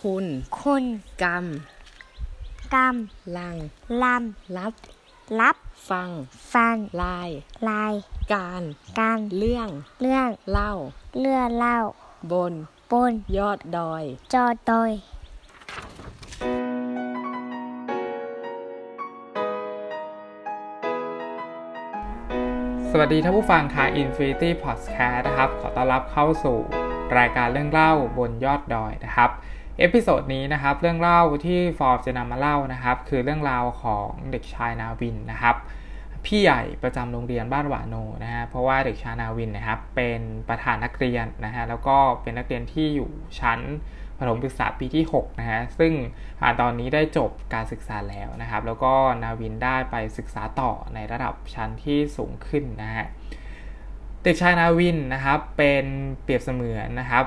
คุณ คุณกรรม กรรม ลังลรับำรับ ฟัง ฟัง ลาย ลาย การ การ เรื่อง เรื่อง เล่าเลื่อเล่า บน บน ยอดดอย จอดอยสวัสดีท่านผู้ฟังค่ะ Infinity Podcast นะครับ ขอต้อนรับเข้าสู่รายการเรื่องเล่าบนยอดดอยนะครับ episode นี้นะครับเรื่องเล่าที่ฟอร์มจะนำมาเล่านะครับ คือเรื่องราวของเด็กชายนาวินนะครับพี่ใหญ่ประจำโรงเรียนบ้านหวานโนนะฮะเพราะว่าเด็กชายนาวินนะครับเป็นประธานนักเรียนนะฮะแล้วก็เป็นนักเรียนที่อยู่ชั้นประถมศึกษาปีที่6นะฮะซึ่งตอนนี้ได้จบการศึกษาแล้วนะครับ แล้วก็นาวินได้ไปศึกษาต่อในระดับชั้นที่สูงขึ้นนะฮะเด็กชายนาวินนะครับเป็นเปรียบเสมือนนะครับ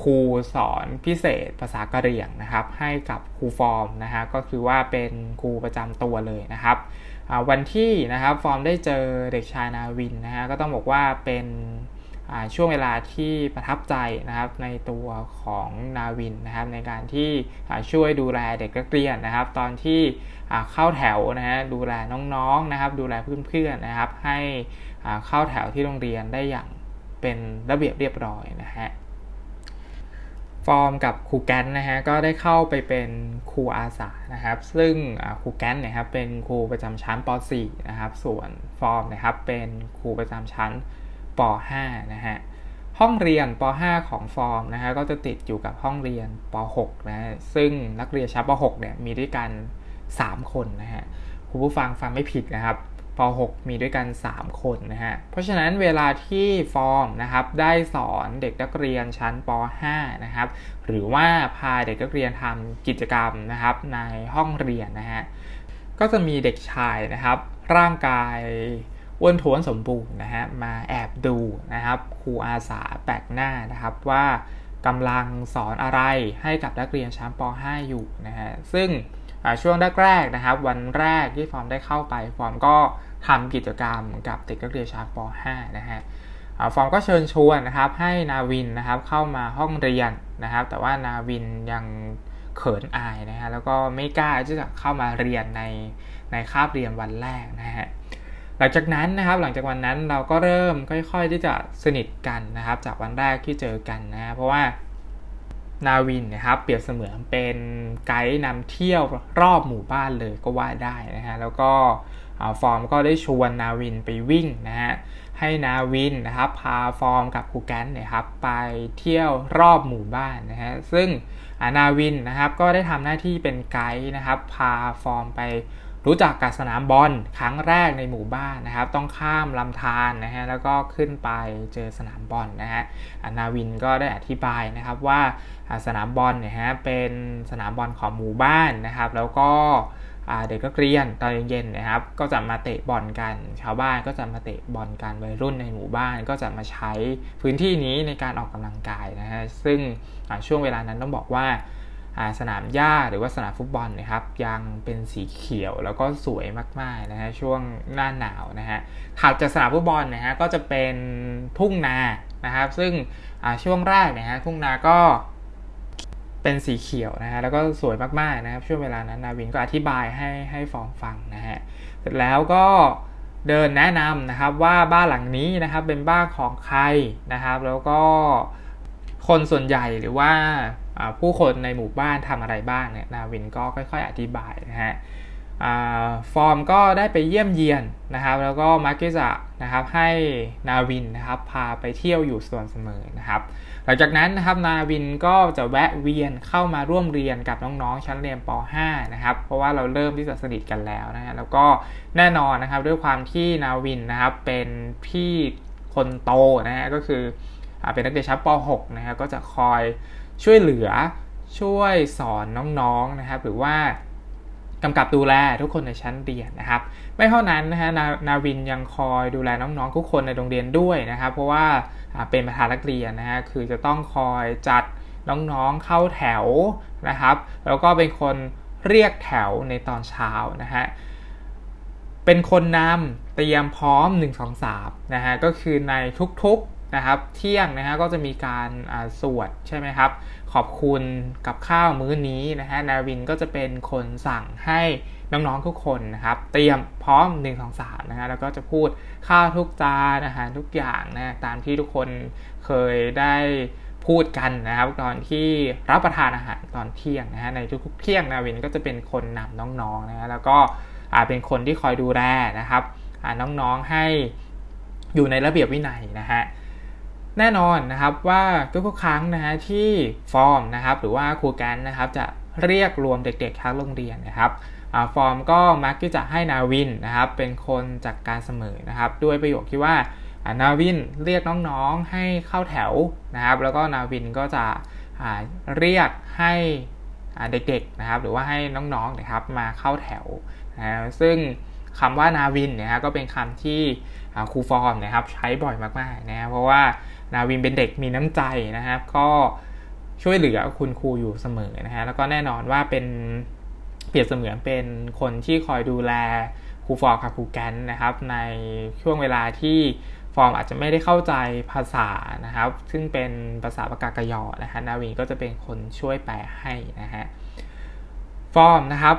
ครูสอนพิเศษภาษากะเหรี่ยงนะครับ ให้กับครูฟอร์มนะฮะก็คือว่าเป็นครูประจำตัวเลยนะครับวันที่นะครับฟอร์มได้เจอเด็กชายนาวินนะฮะก็ต้องบอกว่าเป็นช่วงเวลาที่ประทับใจนะครับในตัวของนาวินนะครับในการที่ช่วยดูแลเด็กนักเรียนนะครับ ตอนที่เข้าแถวนะฮะดูแลน้องๆนะครับ ดูแลเพื่อนๆนะครับ ให้เข้าแถวที่โรงเรียนได้อย่างเป็นระเบียบเรียบร้อยนะฮะ ฟอร์มกับครูแกนนะฮะก็ได้เข้าไปเป็นครูอาสานะครับซึ่งครูแกนเนะครับเป็นครูประจำชั้นป .4 นะครับส่วนฟอร์มนะครับเป็นครูประจำชั้นป .5 นะฮะห้องเรียนป .5 ของฟอร์มนะฮะก็จะติดอยู่กับห้องเรียนป .6 นะฮะซึ่งนักเรียนชั้นป .6 เนี่ยมีด้วยกัน 3 คนนะฮะคุณผู้ฟังฟังไม่ผิดนะครับ ป .6 มีด้วยกัน 3 คนนะฮะ เพราะฉะนั้นเวลาที่ฟอร์มนะครับได้สอนเด็กนักเรียนชั้นป .5 นะครับ หรือว่าพาเด็กนักเรียนทำกิจกรรมนะครับในห้องเรียนนะฮะ ก็จะมีเด็กชายนะครับ ร่างกายอ้วนท้วนสมบูรณ์นะฮะ มาแอบดูนะครับครูอาสาแปลกหน้านะครับว่ากำลังสอนอะไรให้กับนักเรียนชั้นป .5 อยู่นะฮะ ซึ่งช่วงแรกๆนะครับ วันแรกที่ฟอร์มได้เข้าไป ฟอร์มก็ทำกิจกรรมกับเด็กนักเรียนชั้นป .5 นะฮะฟอร์มก็เชิญชวนนะครับให้นาวินนะครับเข้ามาห้องเรียนนะครับ แต่ว่านาวินยังเขินอายนะฮะแล้วก็ไม่กล้าที่จะเข้ามาเรียนในในคาบเรียนวันแรกนะฮะหลังจากนั้นนะครับหลังจากวันนั้นเราก็เริ่มค่อยๆที่จะสนิทกันนะครับ จากวันแรกที่เจอกันนะฮะเพราะว่านาวินนะครับเปรียบเสมือนเป็นไกด์นำเที่ยวรอบหมู่บ้านเลยก็ว่าได้นะฮะแล้วก็ ฟอร์มก็ได้ชวนนาวินไปวิ่งนะฮะให้นาวินนะครับพาฟอร์มกับครูแกนเนี่ยครับไปเที่ยวรอบหมู่บ้านนะฮะซึ่งนาวินนะครับก็ได้ทำหน้าที่เป็นไกด์นะครับพาฟอร์มไปรู้จักกับสนามบอลครั้งแรกในหมู่บ้านนะครับ ต้องข้ามลำธารนะฮะแล้วก็ขึ้นไปเจอสนามบอลนะฮะนาวินก็ได้อธิบายนะครับว่าสนามบอลเนี่ยฮะเป็นสนามบอลของหมู่บ้านนะครับ แล้วก็ เด็กนักเรียนตอนเย็นๆนะครับ ก็จะมาเตะบอลกัน ชาวบ้านก็จะมาเตะบอลกันวัยรุ่นในหมู่บ้านก็จะมาใช้พื้นที่นี้ในการออกกำลังกายนะฮะซึ่งช่วงเวลานั้นต้องบอกว่าสนามหญ้าหรือว่าสนามฟุตบอลนะครับ ยังเป็นสีเขียวแล้วก็สวยมากๆนะฮะช่วงหน้าหนาวนะฮะถัดจากสนามฟุตบอลนะฮะก็จะเป็นทุ่งนานะครับ ซึ่งช่วงแรกนะฮะทุ่งนาก็ เป็นสีเขียวนะฮะแล้วก็สวยมากๆนะครับช่วงเวลานั้นนาวินก็อธิบายให้ให้ฟองฟังนะฮะเสร็จแล้วก็เดินแนะนำนะครับว่าบ้านหลังนี้นะครับเป็นบ้านของใครนะครับ แล้วก็คนส่วนใหญ่หรือว่าผู้คนในหมู่บ้านทำอะไรบ้างเนี่ยนาวินก็ค่อย ๆ อธิบายนะฮะ ฟอร์มก็ได้ไปเยี่ยมเยียนนะครับ แล้วก็มักจะนะครับให้นาวินนะครับพาไปเที่ยวอยู่ส่วนเสมอนะครับ หลังจากนั้นนะครับนาวินก็จะแวะเวียนเข้ามาร่วมเรียนกับน้องๆชั้นเรียนป .5 นะครับ เพราะว่าเราเริ่มที่จะสนิทกันแล้วนะฮะแล้วก็แน่นอนนะครับด้วยความที่นาวินนะครับเป็นพี่คนโตนะฮะก็คืออเป็นนักเรียนชั้นป .6 นะฮะก็จะคอยช่วยเหลือช่วยสอนน้องๆนะครับ หรือว่า กำกับดูแลทุกคนในชั้นเรียนนะครับ ไม่เท่านั้นนะฮะนานาวินยังคอยดูแลน้องๆทุกคนในโรงเรียนด้วยนะครับ เพราะว่าอ่าเป็นประธานนักเรียนนะฮะคือจะต้องคอยจัดน้องๆเข้าแถวนะครับ แล้วก็เป็นคนเรียกแถวในตอนเช้านะฮะเป็นคนนำเตรียมพร้อม 1 2 3นะฮะก็คือในทุกๆนะครับ เที่ยงนะฮะก็จะมีการสวดใช่ไหมครับ ขอบคุณกับข้าวมื้อนี้นะฮะนาวินก็จะเป็นคนสั่งให้น้องๆทุกคนนะครับ เตรียมพร้อม1 2 3นะฮะแล้วก็จะพูดข้าวทุกจานอาหารทุกอย่างนะตามที่ทุกคนเคยได้พูดกันนะครับ ตอนที่รับประทานอาหารตอนเที่ยงนะฮะในทุกๆเที่ยงนาวินก็จะเป็นคนนำน้องๆนะฮะแล้วก็เป็นคนที่คอยดูแลนะครับน้องๆให้อยู่ในระเบียบวินัยนะฮะ แน่นอนนะครับว่าทุกๆครั้งนะฮะที่ฟอร์มนะครับหรือว่าครูแกนนะครับจะเรียกรวมเด็กๆทั้งโรงเรียนนะครับฟอร์มก็มักที่จะให้นาวินนะครับเป็นคนจัดกการเสมอนะครับด้วยประโยคที่ว่านาวินเรียกน้องๆให้เข้าแถวนะครับ แล้วก็นาวินก็จะเรียกให้เด็กๆนะครับ หรือว่าให้น้องๆนะครับมาเข้าแถวนะซึ่งคำว่านาวินเนี่ยก็เป็นคำที่ครูฟอร์มนะครับใช้บ่อยมากๆนะเพราะว่า นาวินเป็นเด็กมีน้ำใจนะครับ ก็ช่วยเหลือคุณครูอยู่เสมอนะฮะแล้วก็แน่นอนว่าเป็นเปรียบเสมือนเป็นคนที่คอยดูแลครูฟอร์มกับครูแกนนะครับ ในช่วงเวลาที่ฟอร์มอาจจะไม่ได้เข้าใจภาษานะครับ ซึ่งเป็นภาษาปกาเกอะญอนะฮะนาวินก็จะเป็นคนช่วยแปลให้นะฮะฟอร์มนะครับ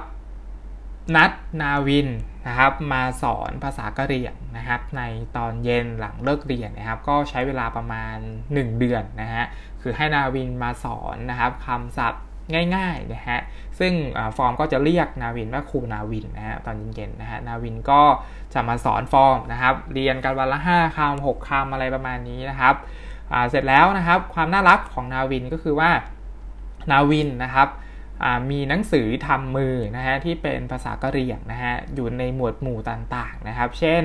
นัดนาวินนะครับมาสอนภาษากะเหรี่ยงนะครับ ในตอนเย็นหลังเลิกเรียนนะครับ ก็ใช้เวลาประมาณ 1 เดือนนะฮะคือให้นาวินมาสอนนะครับคำศัพท์ง่ายๆนะฮะซึ่งฟอร์มก็จะเรียกนาวินว่าครูนาวินนะฮะตอนเย็นๆนะฮะนาวินก็จะมาสอนฟอร์มนะครับ เรียนกันวันละ 5คำ6คำอะไรประมาณนี้นะครับเสร็จแล้วนะครับความน่ารักของนาวินก็คือว่านาวินนะครับ มีหนังสือทำมือนะฮะที่เป็นภาษากะเหรี่ยงนะฮะอยู่ในหมวดหมู่ต่างๆนะครับ เช่น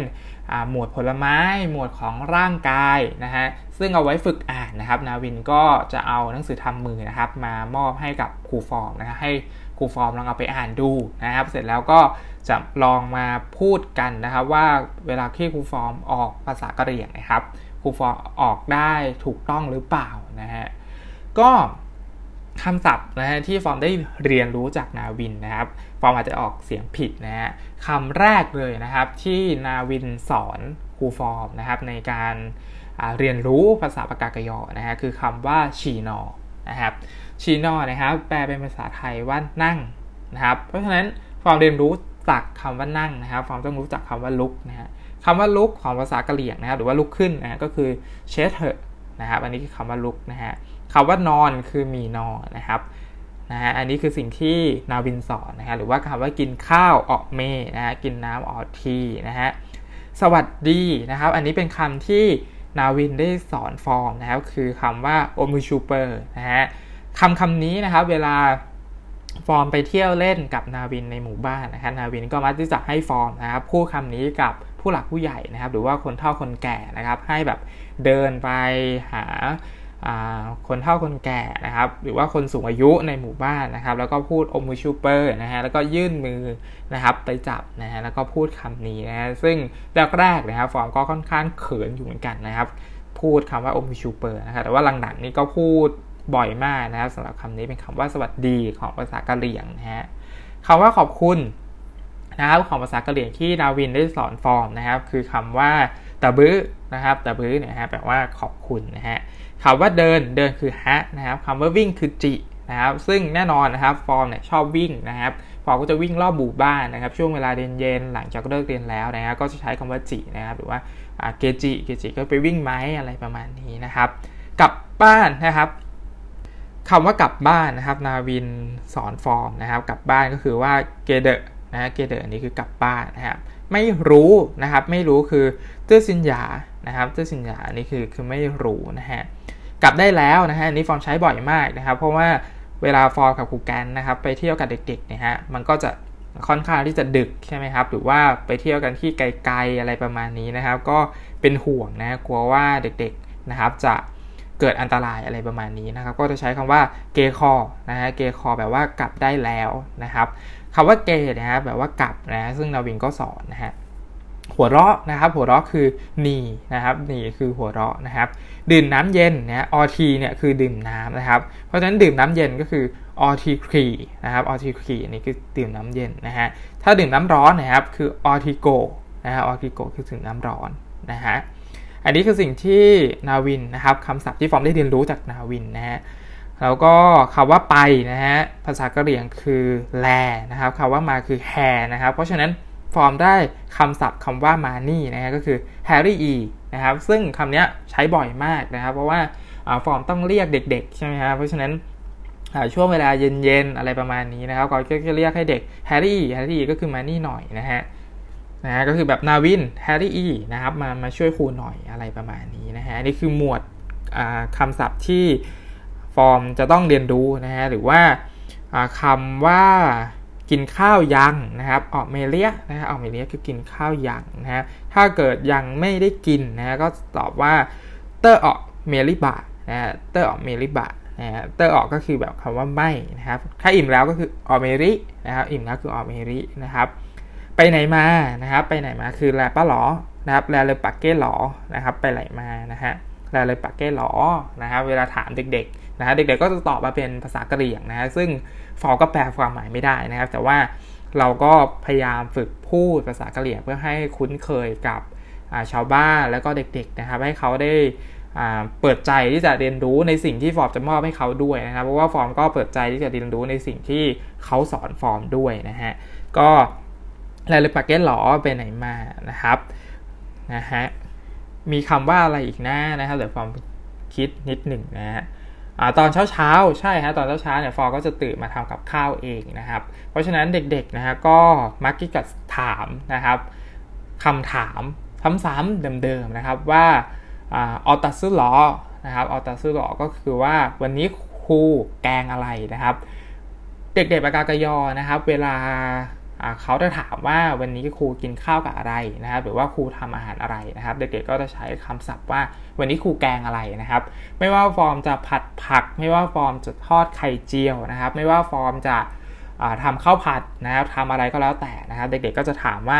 หมวดผลไม้ หมวดของร่างกายนะฮะซึ่งเอาไว้ฝึกอ่านนะครับ นาวินก็จะเอาหนังสือทำมือนะครับ มามอบให้กับครูฟอร์มนะฮะให้ครูฟอร์มลองเอาไปอ่านดูนะครับ เสร็จแล้วก็จะลองมาพูดกันนะครับว่าเวลาที่ครูฟอร์มออกภาษากะเหรี่ยงนะครับครูฟอร์มออกได้ถูกต้องหรือเปล่านะฮะก็ คำศัพท์นะฮะที่ฟอร์มได้เรียนรู้จากนาวินนะครับ ฟอร์มอาจจะออกเสียงผิดนะฮะคำแรกเลยนะครับที่นาวินสอนครูฟอร์มนะครับในการเรียนรู้ภาษาปกาเกอะญอนะฮะคือคำว่าชีนอนะครับชีนอนะครับแปลเป็นภาษาไทยว่านั่งนะครับ เพราะฉะนั้นฟอร์มเรียนรู้จากคำว่านั่งนะครับฟอร์มต้องรู้จักคำว่าลุกนะฮะคำว่าลุกของภาษากะเหรี่ยงนะครับหรือว่าลุกขึ้นนะก็คือเชสเถนะครับอันนี้คือคำว่าลุกนะฮะ คำว่านอนคือมีนอนนะครับนะฮะอันนี้คือสิ่งที่นาวินสอนนะฮะหรือว่าคำว่ากินข้าวออเมนะฮะกินน้ำออทีนะฮะสวัสดีนะครับ อันนี้เป็นคำที่นาวินได้สอนฟอร์มนะครับ คือคำว่าโอมือชูเปอนะฮะคำคำนี้นะครับเวลาฟอร์มไปเที่ยวเล่นกับนาวินในหมู่บ้านนะครับนาวินก็มักที่จะให้ฟอร์มนะครับพูดคำนี้กับผู้หลักผู้ใหญ่นะครับ หรือว่าคนเฒ่าคนแก่นะครับ ให้แบบเดินไปหา คนเฒ่าคนแก่นะครับ หรือว่าคนสูงอายุในหมู่บ้านนะครับ แล้วก็พูดอมมือชูเปอร์นะฮะแล้วก็ยื่นมือนะครับไปจับนะฮะแล้วก็พูดคำนี้นะฮะซึ่งแรกๆนะครับฟอร์มก็ค่อนข้างเขินอยู่เหมือนกันนะครับ พูดคำว่าอมมือชูเปอร์นะครับแต่ว่าหลังๆนี้ก็พูดบ่อยมากนะครับสำหรับคำนี้เป็นคำว่าสวัสดีของภาษากะเหรี่ยงนะฮะคำว่าขอบคุณนะครับของภาษากะเหรี่ยงที่นาวินได้สอนฟอร์มนะครับ คือคำว่าตะบื้อนะครับตะบื้อเนี่ยฮะแปลว่าขอบคุณนะฮะ คำว่าเดินเดินคือฮะนะครับคำว่าวิ่งคือจินะครับซึ่งแน่นอนนะครับฟอร์มเนี่ยชอบวิ่งนะครับฟอร์มก็จะวิ่งรอบหมู่บ้านนะครับช่วงเวลาเย็นๆหลังจากเลิกเรียนแล้วนะครับก็จะใช้คำว่าจินะครับหรือว่าเกจิเกจิก็ไปวิ่งไหมอะไรประมาณนี้นะครับกลับบ้านนะครับคำว่ากลับบ้านนะครับนาวินสอนฟอร์มนะครับกลับบ้านก็คือว่าเกเดะนะเกเดอันนี้คือกลับบ้านนะครับไม่รู้นะครับไม่รู้คือเจ้าสินยานะครับเจ้าสินยาอันนี้คือคือไม่รู้นะฮะ กลับได้แล้วนะฮะอันนี้ฟอร์มใช้บ่อยมากนะครับ เพราะว่าเวลาฟอร์มกับครูแกนนะครับไปเที่ยวกับเด็กๆเนี่ยฮะมันก็จะค่อนข้างที่จะดึกใช่ไหมครับ หรือว่าไปเที่ยวกันที่ไกลๆอะไรประมาณนี้นะครับ ก็เป็นห่วงนะกลัวว่าเด็กๆนะครับจะเกิดอันตรายอะไรประมาณนี้นะครับ ก็จะใช้คำว่าเกคอนะฮะเกคอแบบว่ากลับได้แล้วนะครับคำว่าเกนะครับแบบว่ากลับนะซึ่งนาวินก็สอนนะฮะหัวเราะนะครับ หัวเราะคือหนีนะครับหนีคือหัวเราะนะครับ ดื่มน้ำเย็นนะออทีเนี่ยคือดื่มน้ำนะครับ เพราะฉะนั้นดื่มน้ำเย็นก็คือออทีครีนะครับออทีครีนี่คือดื่มน้ำเย็นนะฮะถ้าดื่มน้ำร้อนนะครับคือออทีโกนะฮะออทีโกคือดื่มน้ำร้อนนะฮะอันนี้คือสิ่งที่นาวินนะครับคำศัพท์ที่ฟอร์มได้เรียนรู้จากนาวินนะฮะแล้วก็คำว่าไปนะฮะภาษากะเหรี่ยงคือแลนะครับคำว่ามาคือแฮนะครับ เพราะฉะนั้นฟอร์มได้คำศัพท์คำว่ามานี่นะฮะก็คือแฮร์รี่อี นะครับ ซึ่งคำนี้ใช้บ่อยมากนะครับ เพราะว่าฟอร์มต้องเรียกเด็ก ๆ ใช่ไหมครับเพราะฉะนั้นช่วงเวลาเย็นๆอะไรประมาณนี้นะครับก็จะเรียกให้เด็กแฮร์รี่แฮร์รี่ก็คือมานี่หน่อยนะฮะนะก็คือแบบนาวินแฮร์รี่อีนะครับมามาช่วยครูหน่อยอะไรประมาณนี้นะฮะนี่คือหมวดคำศัพท์ที่ฟอร์มจะต้องเรียนรู้นะฮะหรือว่าคำว่า กินข้าวยังนะครับออเมเลียนะฮะออเมเลียคือกินข้าวยังนะฮะถ้าเกิดยังไม่ได้กินนะฮะก็ตอบว่าเตอร์ออกเมลิบะนะฮะเตอร์ออกเมลิบะนะฮะเตอร์ออกก็คือแบบคำว่าไม่นะครับถ้าอิ่มแล้วก็คือออเมรินะครับอิ่มแล้วคือออเมรินะครับไปไหนมานะครับไปไหนมาคือแลป้าหลอนะครับแลเลยปักเก้หลอนะครับไปไหนมานะฮะแลเลยปักเก้หลอนะครับเวลาถามเด็กๆ นะฮะเด็กๆก็จะตอบมาเป็นภาษากะเหรี่ยงนะฮะซึ่งฟอก็แปลความหมายไม่ได้นะครับ แต่ว่าเราก็พยายามฝึกพูดภาษากะเหรี่ยงเพื่อให้คุ้นเคยกับชาวบ้านแล้วก็เด็กๆนะครับ ให้เขาได้เปิดใจที่จะเรียนรู้ในสิ่งที่ฟอร์มจะมอบให้เขาด้วยนะครับเพราะว่าฟอร์มก็เปิดใจที่จะเรียนรู้ในสิ่งที่เขาสอนฟอร์มด้วยนะฮะก็รายละเอียปากเก็ตหลอไปไหนมานะครับนะฮะมีคำว่าอะไรอีกนะนะครับเดี๋ยวฟอร์มคิดนิดหนึ่งนะฮะ ตอนเช้าเช้าใช่ฮะตอนเช้าเช้าเนี่ยฟอร์ก็จะตื่นมาทำกับข้าวเองนะครับ เพราะฉะนั้นเด็กๆนะฮะก็มักจะถามนะครับคำถามซ้ำๆเดิมๆนะครับว่าออตัสลอนะครับออตัสลอก็คือว่าวันนี้ครูแกงอะไรนะครับ เด็กๆปากากยอนะครับ เวลา เขาจะถามว่าวันนี้ครูกินข้าวกับอะไรนะครับ หรือว่าครูทำอาหารอะไรนะครับ เด็กๆก็จะใช้คำศัพท์ว่าวันนี้ครูแกงอะไรนะครับ ไม่ว่าฟอร์มจะผัดผัก ไม่ว่าฟอร์มจะทอดไข่เจียวนะครับ ไม่ว่าฟอร์มจะทำข้าวผัดนะครับทำอะไรก็แล้วแต่นะครับ เด็กๆก็จะถามว่า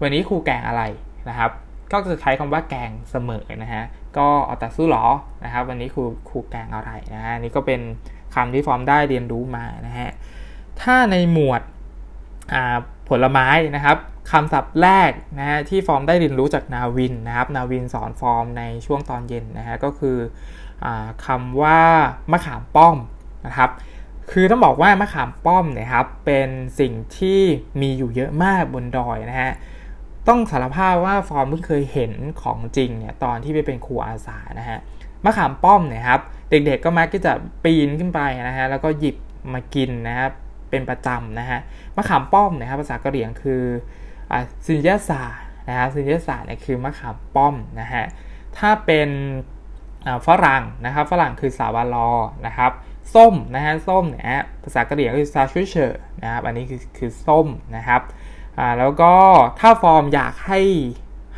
วันนี้ครูแกงอะไรนะครับ ก็จะใช้คำว่าแกงเสมอนะฮะก็เอาแต่สู้หรอนะครับ วันนี้ครูครูแกงอะไรนะฮะนี่ก็เป็นคำที่ฟอร์มได้เรียนรู้มานะฮะถ้าในหมวด ผลไม้นะครับคำศัพท์แรกนะฮะที่ฟอร์มได้เรียนรู้จากนาวินนะครับ นาวินสอนฟอร์มในช่วงตอนเย็นนะฮะก็คืออคำว่ามะขามป้อมนะครับคือต้องบอกว่ามะขามป้อมเนี่ยครับเป็นสิ่งที่มีอยู่เยอะมากบนดอยนะฮะต้องสารภาพว่าฟอร์มเพิ่งเคยเห็นของจริงเนี่ยตอนที่ไปเป็นครูอาสานะฮะมะขามป้อมเนี่ยครับเด็กๆก็มักจะปีนขึ้นไปนะฮะแล้วก็หยิบมากินนะครับ เป็นประจำนะฮะมะขามป้อมนะครับภาษากะเหรี่ยงคือซินเยสานะครับซินเยสาเนี่ยคือมะขามป้อมนะฮะถ้าเป็นฝรั่งนะครับฝรั่งคือสาวาลอนะครับส้มนะฮะส้มเนี่ยภาษากะเหรี่ยงคือซาชูเชอร์นะครับอันนี้คือคือส้มนะครับแล้วก็ถ้าฟอร์มอยากให้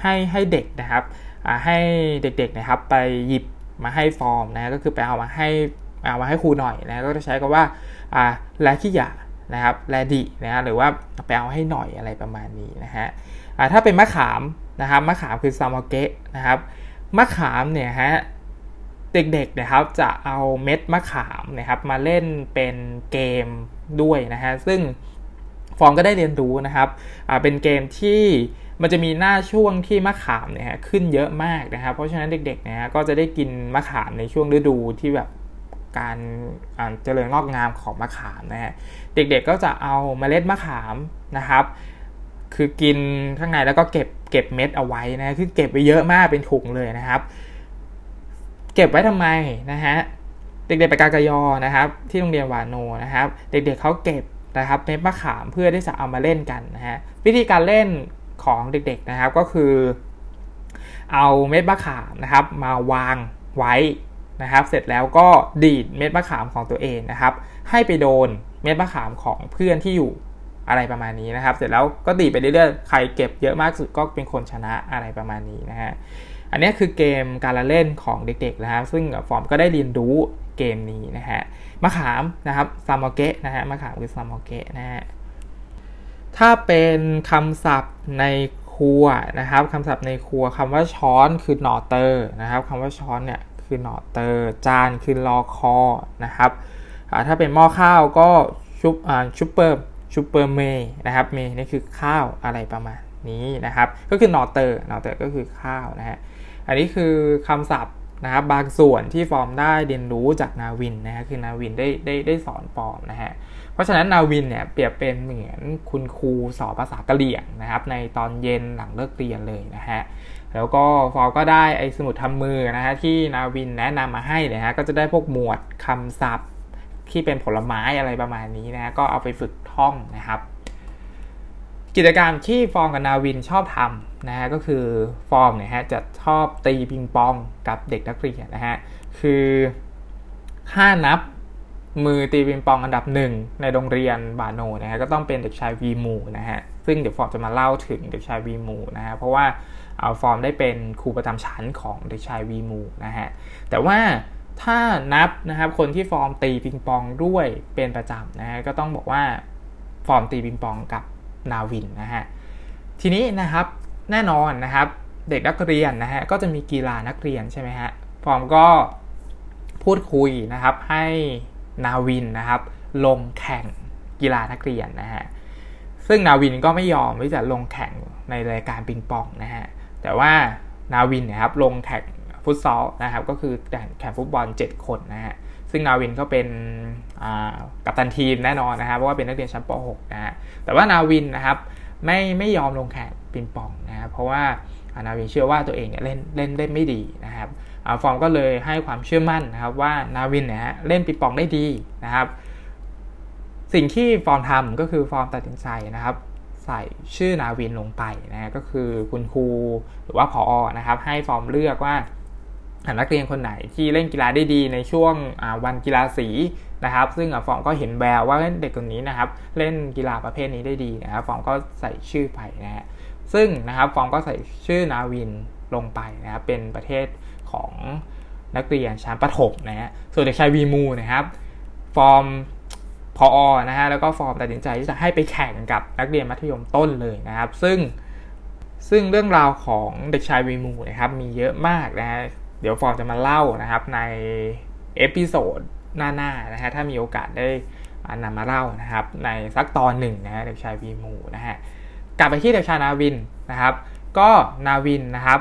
ให้ให้เด็กนะครับให้เด็กๆนะครับไปหยิบมาให้ฟอร์มนะก็คือไปเอามาให้เอามาให้ครูหน่อยนะก็จะใช้คำว่า แลขี้ยานะครับแลดีนะฮะหรือว่าไปเอาให้หน่อยอะไรประมาณนี้นะฮะถ้าเป็นมะขามนะครับมะขามคือซามเกะนะครับมะขามเนี่ยฮะเด็กๆนะครับจะเอาเม็ดมะขามนะครับมาเล่นเป็นเกมด้วยนะฮะซึ่งฟองก็ได้เรียนรู้นะครับเป็นเกมที่มันจะมีหน้าช่วงที่มะขามเนี่ยขึ้นเยอะมากนะครับ เพราะฉะนั้นเด็กๆนะก็จะได้กินมะขามในช่วงฤดูที่แบบ การเจริญงอกงามของมะขามนะฮะเด็กๆก็จะเอาเมล็ดมะขามนะครับ คือกินข้างในแล้วก็เก็บเก็บเม็ดเอาไว้นะคือเก็บไปเยอะมากเป็นถุงเลยนะครับ เก็บไว้ทำไมนะฮะเด็กๆไปกากยอนะครับ ที่โรงเรียนวานโนนะครับ เด็กๆเขาเก็บนะครับเม็ดมะขามเพื่อที่จะเอามาเล่นกันนะฮะวิธีการเล่นของเด็กๆนะครับก็คือ เอาเม็ดมะขามนะครับ มาวางไว้ นะครับ เสร็จแล้วก็ดีดเม็ดมะขามของตัวเองนะครับ ให้ไปโดนเม็ดมะขามของเพื่อนที่อยู่อะไรประมาณนี้นะครับ เสร็จแล้วก็ดีไปเรื่อยๆ ใครเก็บเยอะมากสุดก็เป็นคนชนะอะไรประมาณนี้นะฮะ อันนี้คือเกมการละเล่นของเด็กๆนะครับ ซึ่งฟอร์มก็ได้เรียนรู้เกมนี้นะฮะ มะขามนะครับซามอเกะนะฮะ มะขามคือซามอเกะนะฮะ ถ้าเป็นคำศัพท์ในครัวนะครับคำศัพท์ในครัวคำว่าช้อนคือหนอเตอร์นะครับคำว่าช้อนเนี่ย คือหนอเตอร์จานคือลอคอนะครับถ้าเป็นหม้อข้าวก็ชุบชุบเปอร์ชุบเปอร์เมย์นะครับเมย์นี่คือข้าวอะไรประมาณนี้นะครับ ก็คือหนอเตอร์หนอเตอร์ก็คือข้าวนะฮะอันนี้คือคำศัพท์นะครับบางส่วนที่ฟอร์มได้เรียนรู้จากนาวินนะฮะคือนาวินได้ได้ได้สอนฟอร์มนะฮะ เพราะฉะนั้นนาวินเนี่ยเปรียบเป็นเหมือนคุณครูสอนภาษากะเหรี่ยงนะครับ ในตอนเย็นหลังเลิกเรียนเลยนะฮะแล้วก็ฟอร์มก็ได้ไอ้สมุดทำมือนะฮะที่นาวินแนะนำมาให้นะฮะก็จะได้พวกหมวดคำศัพท์ที่เป็นผลไม้อะไรประมาณนี้นะก็เอาไปฝึกท่องนะครับ กิจกรรมที่ฟอร์มกับนาวินชอบทำนะฮะก็คือฟอร์มเนี่ยฮะจะชอบตีปิงปองกับเด็กนักเรียนนะฮะคือถ้านับ มือตีปิงปองอันดับหนึ่งในโรงเรียนบาโนนะฮะก็ต้องเป็นเด็กชายวีมูนะฮะซึ่งเดี๋ยวฟอร์มจะมาเล่าถึงเด็กชายวีมูนะฮะเพราะว่าเอาฟอร์มได้เป็นครูประจำชั้นของเด็กชายวีมูนะฮะแต่ว่าถ้านับนะครับคนที่ฟอร์มตีปิงปองด้วยเป็นประจำนะฮะก็ต้องบอกว่าฟอร์มตีปิงปองกับนาวินนะฮะทีนี้นะครับแน่นอนนะครับเด็กนักเรียนนะฮะก็จะมีกีฬานักเรียนใช่ไหมฮะฟอร์มก็พูดคุยนะครับให้ นาวินนะครับ ลงแข่งกีฬานักเรียนนะฮะซึ่งนาวินก็ไม่ยอมที่จะลงแข่งในรายการปิงปองนะฮะแต่ว่านาวินนะครับลงแข่งฟุตซอลนะครับก็คือแข่งฟุตบอล 7 คนนะฮะซึ่งนาวินก็เป็นกัปตันทีมแน่นอนนะครับเพราะว่าเป็นนักเรียนชั้นป .6 นะฮะแต่ว่านาวินนะครับไม่ไม่ยอมลงแข่งปิงปองนะครับเพราะว่านาวินเชื่อว่าตัวเองเนี่ยเล่นเล่นเล่นไม่ดีนะครับ ฟอร์มก็เลยให้ความเชื่อมั่นนะครับว่านาวินเนี่ยเล่นปิงปองได้ดีนะครับ สิ่งที่ฟอร์มทำก็คือฟอร์มตัดสินใจนะครับ ใส่ชื่อนาวินลงไปนะก็คือคุณครูหรือว่าผอ.นะครับ ให้ฟอร์มเลือกว่านักเรียนคนไหนที่เล่นกีฬาได้ดีในช่วงวันกีฬาสีนะครับ ซึ่งฟอร์มก็เห็นแววว่าเด็กคนนี้นะครับ เล่นกีฬาประเภทนี้ได้ดีนะครับฟอร์มก็ใส่ชื่อไปนะฮะซึ่งนะครับฟอร์มก็ใส่ชื่อนาวินลงไปนะครับเป็นประเภท ของนักเรียนชั้นประถมนะฮะส่วนเด็กชายวีมูนะครับ ฟอร์มขอผอ.นะฮะแล้วก็ฟอร์มตัดสินใจที่จะให้ไปแข่งกับนักเรียนมัธยมต้นเลยนะครับ ซึ่งซึ่งเรื่องราวของเด็กชายวีมูนะครับมีเยอะมากนะฮะเดี๋ยวฟอร์มจะมาเล่านะครับใน episode หน้าๆนะฮะถ้ามีโอกาสได้นำมาเล่านะครับ ในสักตอนหนึ่งนะฮะเด็กชายวีมูนะฮะกลับไปที่เด็กชายนาวินนะครับ ก็นาวินนะครับ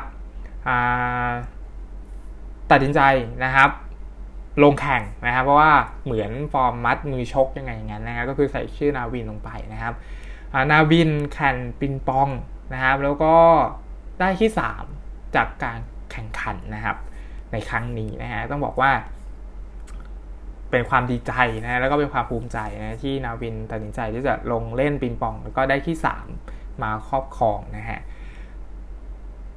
ตัดสินใจนะครับ ลงแข่งนะครับ เพราะว่าเหมือนฟอร์มมัดมือชกยังไงอย่างนั้นนะครับก็คือใส่ชื่อนาวินลงไปนะครับนาวินแข่งปิงปองนะครับ แล้วก็ได้ที่ 3 จากการแข่งขันนะครับ ในครั้งนี้นะฮะต้องบอกว่า เป็นความดีใจนะแล้วก็เป็นความภูมิใจนะที่นาวินตัดสินใจที่จะลงเล่นปิงปอง แล้วก็ได้ที่ 3 มาครอบครองนะฮะ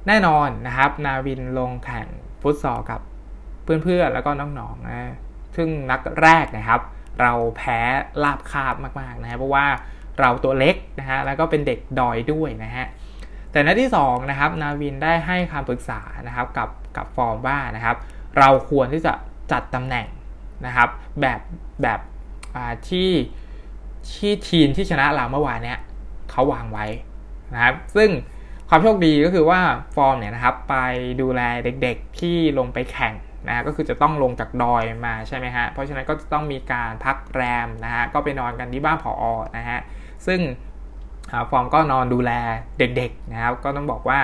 แน่นอนนะครับ นาวินลงแข่ง ฟุตซอลกับเพื่อนๆแล้วก็น้องๆนะซึ่งนักแรกนะครับ เราแพ้ราบคาบมากๆนะฮะเพราะว่าเราตัวเล็กนะฮะแล้วก็เป็นเด็กดอยด้วยนะฮะแต่นัดที่2นะครับนาวินได้ให้คำปรึกษานะครับกับกับฟอร์มว่านะครับ เราควรที่จะจัดตำแหน่งนะครับ แบบแบบที่ที่ทีมที่ชนะเราเมื่อวานเนี้ยเขาวางไว้นะครับ ซึ่ง ความโชคดีก็คือว่าฟอร์มเนี่ยนะครับไปดูแลเด็กๆที่ลงไปแข่งนะก็คือจะต้องลงจากดอยมาใช่ไหมฮะเพราะฉะนั้นก็จะต้องมีการพักแรมนะฮะก็ไปนอนกันที่บ้านผอ.นะฮะซึ่งฟอร์มก็นอนดูแลเด็กๆนะครับก็ต้องบอกว่า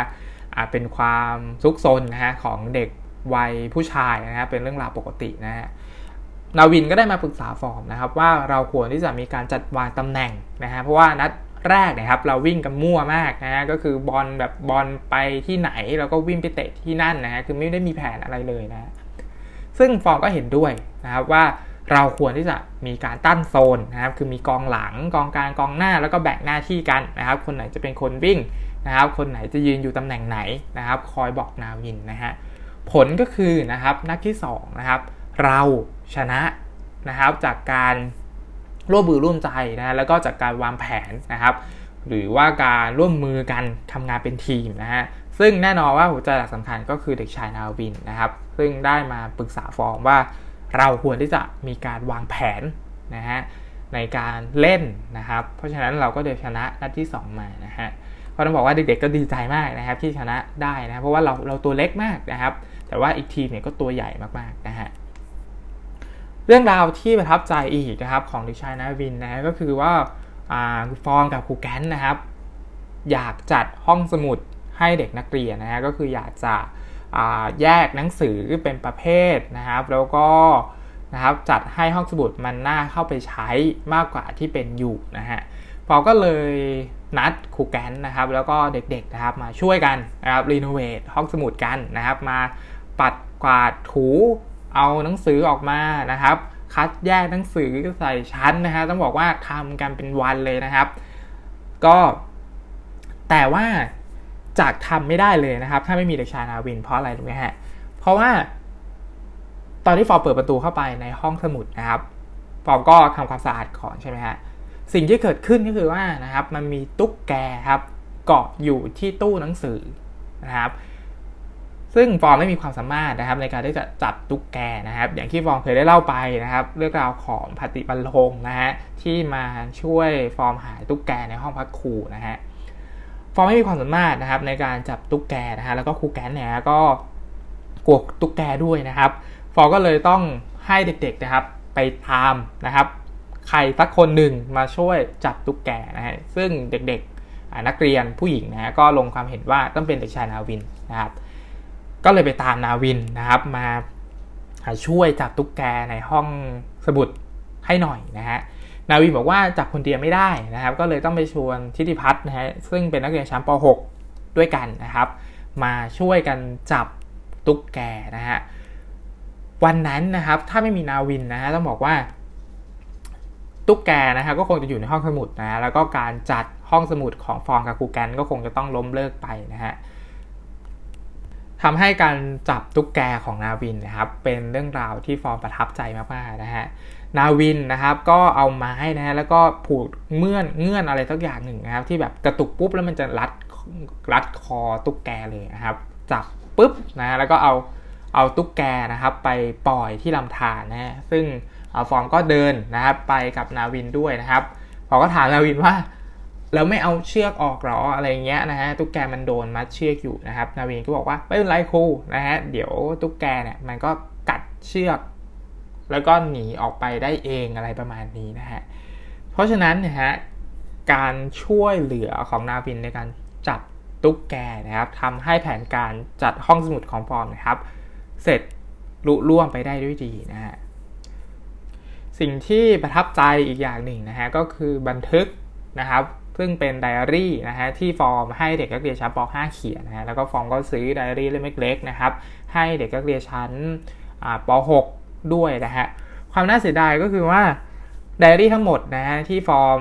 เป็นความซุกซนนะฮะของเด็กวัยผู้ชายนะฮะเป็นเรื่องราวปกตินะฮะนาวินก็ได้มาปรึกษาฟอร์มนะครับว่าเราควรที่จะมีการจัดวางตำแหน่งนะฮะเพราะว่านัด แรกนะครับเราวิ่งกันมั่วมากนะฮะก็คือบอลแบบบอลไปที่ไหนเราก็วิ่งไปเตะที่นั่นนะฮะคือไม่ได้มีแผนอะไรเลยนะ ซึ่งฟอร์มก็เห็นด้วยนะครับว่าเราควรที่จะมีการตั้นโซนนะครับ คือมีกองหลังกองกลางกองหน้าแล้วก็แบ่งหน้าที่กันนะครับ คนไหนจะเป็นคนวิ่งนะครับ คนไหนจะยืนอยู่ตำแหน่งไหนนะครับ คอยบอกนาวินนะฮะผลก็คือนะครับนัดที่2นะครับเราชนะนะครับจากการ ร่วมมือร่วมใจนะแล้วก็จากการวางแผนนะครับ หรือว่าการร่วมมือกันทำงานเป็นทีมนะฮะซึ่งแน่นอนว่าหัวใจหลักสำคัญก็คือเด็กชายนาวินนะครับ ซึ่งได้มาปรึกษาฟอร์มว่า เราควรที่จะมีการวางแผนนะฮะในการเล่นนะครับ เพราะฉะนั้นเราก็ได้ชนะนัดที่ 2 มานะฮะก็ต้องบอกว่าเด็กๆก็ดีใจมากนะครับที่ชนะได้นะเพราะว่าเราเราตัวเล็กมากนะครับ แต่ว่าอีกทีมเนี่ยก็ตัวใหญ่มากๆนะฮะ เรื่องราวที่ประทับใจอีกนะครับของเด็กชายนาวินนะก็คือว่าฟองกับครูแกนนะครับ อยากจัดห้องสมุดให้เด็กนักเรียนนะฮะก็คืออยากจะแยกหนังสือเป็นประเภทนะครับ แล้วก็นะครับจัดให้ห้องสมุดมันน่าเข้าไปใช้มากกว่าที่เป็นอยู่นะฮะพองก็เลยนัดครูแกนนะครับ แล้วก็เด็กๆนะครับมาช่วยกันนะครับรีโนเวทห้องสมุดกันนะครับ มาปัดกวาดถู เอาหนังสือออกมานะครับ คัดแยกหนังสือใส่ชั้นนะฮะต้องบอกว่าทำกันเป็นวันเลยนะครับ ก็ แต่ว่าจากทำไม่ได้เลยนะครับ ถ้าไม่มีเด็กชายนาวินเพราะอะไรรู้ไหมฮะเพราะว่าตอนที่ฟอร์เปิดประตูเข้าไปในห้องสมุดนะครับฟอร์ก็ทำความสะอาดก่อนใช่ไหมฮะสิ่งที่เกิดขึ้นก็คือว่านะครับ มันมีตุ๊กแกครับ เกาะอยู่ที่ตู้หนังสือนะครับ ซึ่งฟอร์มไม่มีความสามารถนะครับในการที่จะจับตุ๊กแกนะครับ อย่างที่ฟอร์มเคยได้เล่าไปนะครับ เรื่องราวของพัติบัลลงนะฮะที่มาช่วยฟอร์มหาตุ๊กแกในห้องพักครูนะฮะฟอร์มไม่มีความสามารถนะครับในการจับตุ๊กแกนะฮะแล้วก็ครูแกนเนี่ยก็กลัวตุ๊กแกด้วยนะครับ ฟอร์ก็เลยต้องให้เด็กๆนะครับไปตามนะครับ ใครสักคนหนึ่งมาช่วยจับตุ๊กแกนะฮะซึ่งเด็กๆนักเรียนผู้หญิงนะก็ลงความเห็นว่าต้องเป็นเด็กชายนาวินนะครับ ก็เลยไปตามนาวินนะครับมาช่วยจับตุ๊กแกในห้องสมุดให้หน่อยนะฮะนาวินบอกว่าจับคนเดียวไม่ได้นะครับ ก็เลยต้องไปชวนทิติพัฒน์นะฮะซึ่งเป็นนักเรียนชั้นป .6 ด้วยกันนะครับ มาช่วยกันจับตุ๊กแกนะฮะวันนั้นนะครับถ้าไม่มีนาวินนะฮะต้องบอกว่าตุ๊กแกนะฮะก็คงจะอยู่ในห้องสมุดนะแล้วก็การจัดห้องสมุดของฟองกับครูแกนก็คงจะต้องล้มเลิกไปนะฮะ ทำให้การจับตุ๊กแกของนาวินนะครับเป็นเรื่องราวที่ฟอร์มประทับใจมากๆนะฮะนาวินนะครับก็เอาไม้นะฮะแล้วก็ผูกเงื่อนเงื่อนอะไรสักอย่างหนึ่งนะครับ ที่แบบกระตุกปุ๊บแล้วมันจะรัดรัดคอตุ๊กแกเลยนะครับ จับปุ๊บนะแล้วก็เอาเอาตุ๊กแกนะครับ ไปปล่อยที่ลำธารนะฮะซึ่งฟอร์มก็เดินนะครับไปกับนาวินด้วยนะครับฟอร์ก็ถามนาวินว่า แล้วไม่เอาเชือกออกหรออะไรเงี้ยนะฮะตุ๊กแกมันโดนมัดเชือกอยู่นะครับ นาวินก็บอกว่าไม่เป็นไรครูนะฮะเดี๋ยวตุ๊กแกเนี่ยมันก็กัดเชือก แล้วก็หนีออกไปได้เองอะไรประมาณนี้นะฮะเพราะฉะนั้นนี่ยฮะการช่วยเหลือของนาวินในการจับตุ๊กแกนะครับทำให้แผนการจัดห้องสมุดของฟอร์มนะครับ เสร็จลุล่วงไปได้ด้วยดีนะฮะสิ่งที่ประทับใจอีกอย่างหนึ่งนะฮะก็คือบันทึกนะครับ ซึ่งเป็นไดอารี่นะฮะที่ฟอร์มให้เด็กนักเรียนชั้นป .5 เขียนนะฮะแล้วก็ฟอร์มก็ซื้อไดอารี่เล่มเล็กๆนะครับให้เด็กนักเรียนชั้นป .6 ด้วยนะฮะความน่าเสียดายก็คือว่าไดอารี่ทั้งหมดนะฮะที่ฟอร์ม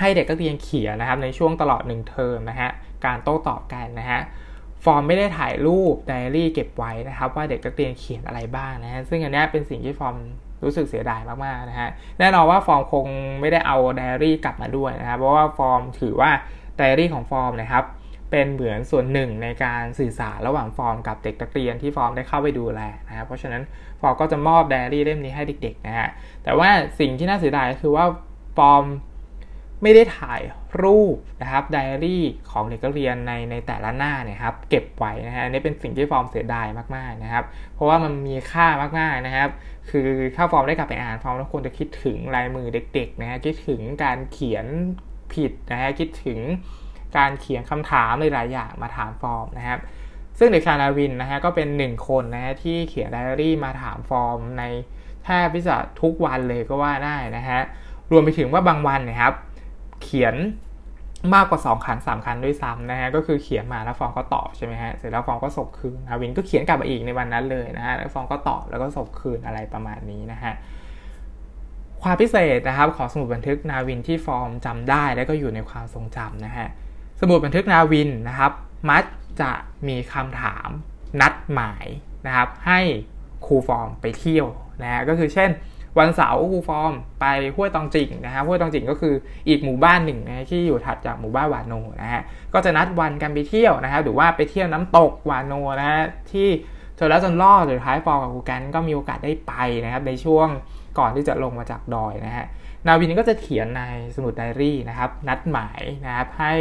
ให้เด็กนักเรียนเขียนนะครับในช่วงตลอดหนึ่งเทอมนะฮะการโต้ตอบกันนะฮะฟอร์มไม่ได้ถ่ายรูปไดอารี่เก็บไว้นะครับว่าเด็กนักเรียนเขียนอะไรบ้างนะฮะซึ่งอันนี้เป็นสิ่งที่ฟอร์ม รู้สึกเสียดายมากๆนะฮะแน่นอนว่าฟอร์มคงไม่ได้เอาไดอารี่กลับมาด้วยนะครับเพราะว่าฟอร์มถือว่าไดอารี่ของฟอร์มนะครับเป็นเหมือนส่วนหนึ่งในการสื่อสารระหว่างฟอร์มกับเด็กนักเรียนที่ฟอร์มได้เข้าไปดูแลนะครับเพราะฉะนั้นฟอร์มก็จะมอบไดอารี่เล่มนี้ให้เด็กๆนะฮะแต่ว่าสิ่งที่น่าเสียดายก็คือว่าฟอร์มไม่ได้ถ่าย รูปนะครับไดอารี่ของเด็กนักเรียนในในแต่ละหน้าเนี่ยครับเก็บไว้นะฮะอันนี้เป็นสิ่งที่ฟอร์มเสียดายมากๆนะครับ เพราะว่ามันมีค่ามากๆนะครับ คือถ้าฟอร์มได้กลับไปอ่านฟอร์มควรจะคิดถึงลายมือเด็กๆนะฮะคิดถึงการเขียนผิดนะฮะคิดถึงการเขียนคำถามหลายๆอย่างมาถามฟอร์มนะครับซึ่งเด็กชายนาวินนะฮะก็เป็นหนึ่งคนนะฮะที่เขียนไดอารี่มาถามฟอร์มในแทบจะทุกวันเลยก็ว่าได้นะฮะรวมไปถึงว่าบางวันนะครับ เขียนมากกว่า 2คัน3คันด้วยซ้ำนะฮะก็คือเขียนมาแล้วฟองก็ตอบใช่ไหมฮะเสร็จแล้วฟองก็ส่งคืนนาวินก็เขียนกลับมาอีกในวันนั้นเลยนะฮะแล้วฟองก็ตอบแล้วก็ส่งคืนอะไรประมาณนี้นะฮะความพิเศษนะครับของสมุดบันทึกนาวินที่ฟอร์มจำได้และก็อยู่ในความทรงจำนะฮะสมุดบันทึกนาวินนะครับ มักจะมีคำถามนัดหมายนะครับ ให้ครูฟอร์มไปเที่ยวนะฮะก็คือเช่น วันเสาร์ครูฟอร์มไปห้วยตองจิงนะฮะห้วยตองจิงก็คืออีกหมู่บ้านหนึ่งนะที่อยู่ถัดจากหมู่บ้านวานโนนะฮะก็จะนัดวันกันไปเที่ยวนะครับหรือว่าไปเที่ยวน้ำตกวานโนนะฮะที่เจนแล้วจนรอดสุดท้ายฟอร์กับครูแกนก็มีโอกาสได้ไปนะครับในช่วงก่อนที่จะลงมาจากดอยนะฮะนาวินก็จะเขียนในสมุดไดอารี่นะครับ นัดหมายนะครับให้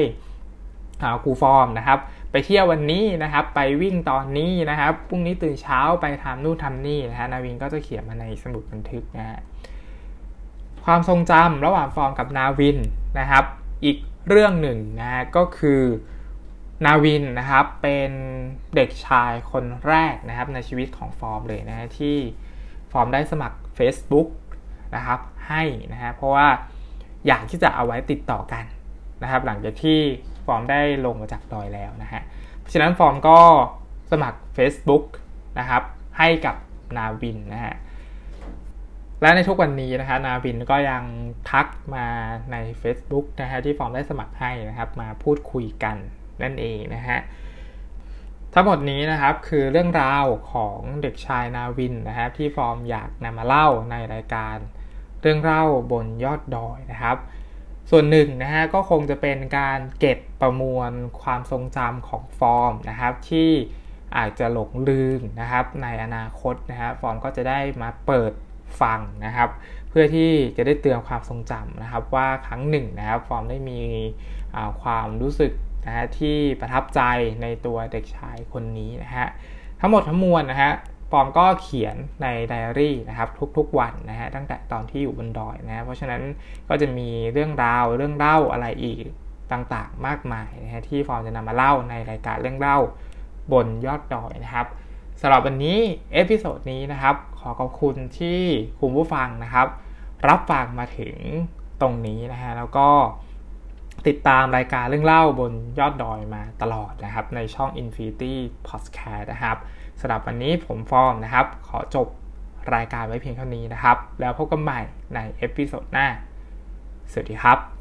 ครูฟอร์มนะครับ ไปเที่ยววันนี้นะครับ ไปวิ่งตอนนี้นะครับพรุ่งนี้ตื่นเช้าไปทำนู่นทำนี่นะฮะนาวินก็จะเขียนมาในสมุดบันทึกนะฮะความทรงจำระหว่างฟอร์มกับนาวินนะครับ อีกเรื่องหนึ่งนะฮะก็คือนาวินนะครับเป็นเด็กชายคนแรกนะครับในชีวิตของฟอร์มเลยนะที่ฟอร์มได้สมัคร Facebook นะครับให้นะฮะเพราะว่าอยากที่จะเอาไว้ติดต่อกันนะครับ หลังจากที่ ฟอร์มได้ลงมาจากดอยแล้วนะฮะเพราะฉะนั้นฟอร์มก็สมัคร Facebook นะครับให้กับนาวินนะฮะและในทุกวันนี้นะฮะนาวินก็ยังทักมาใน Facebook นะฮะที่ฟอร์มได้สมัครให้นะครับ มาพูดคุยกันนั่นเองนะฮะทั้งหมดนี้นะครับคือเรื่องราวของเด็กชายนาวินนะครับที่ฟอร์มอยากนำมาเล่าในรายการเรื่องเล่าบนยอดดอยนะครับ ส่วนหนึ่งนะฮะก็คงจะเป็นการเก็บประมวลความทรงจำของฟอร์มนะครับที่อาจจะหลงลืมนะครับในอนาคตนะฮะฟอร์มก็จะได้มาเปิดฟังนะครับ เพื่อที่จะได้เตือนความทรงจำนะครับ ว่าครั้งหนึ่งนะครับฟอร์มได้มีความรู้สึกนะฮะที่ประทับใจในตัวเด็กชายคนนี้นะฮะทั้งหมดทั้งมวลนะฮะ ฟอร์มก็เขียนในไดอารี่นะครับทุกๆวันนะฮะตั้งแต่ตอนที่อยู่บนดอยนะเพราะฉะนั้นก็จะมีเรื่องราวเรื่องเล่าอะไรอีกต่างๆมากมายนะฮะที่ฟอร์มจะนำมาเล่าในรายการเรื่องเล่าบนยอดดอยนะครับสำหรับวันนี้ episode นี้นะครับ ขอขอบคุณที่คุณผู้ฟังนะครับ รับฟังมาถึงตรงนี้นะฮะแล้วก็ติดตามรายการเรื่องเล่าบนยอดดอยมาตลอดนะครับ ในช่อง Infinity Podcast นะครับ สำหรับวันนี้ผมฟอร์มนะครับ ขอจบรายการไว้เพียงเท่านี้นะครับ แล้วพบกันใหม่ใน episode หน้า สวัสดีครับ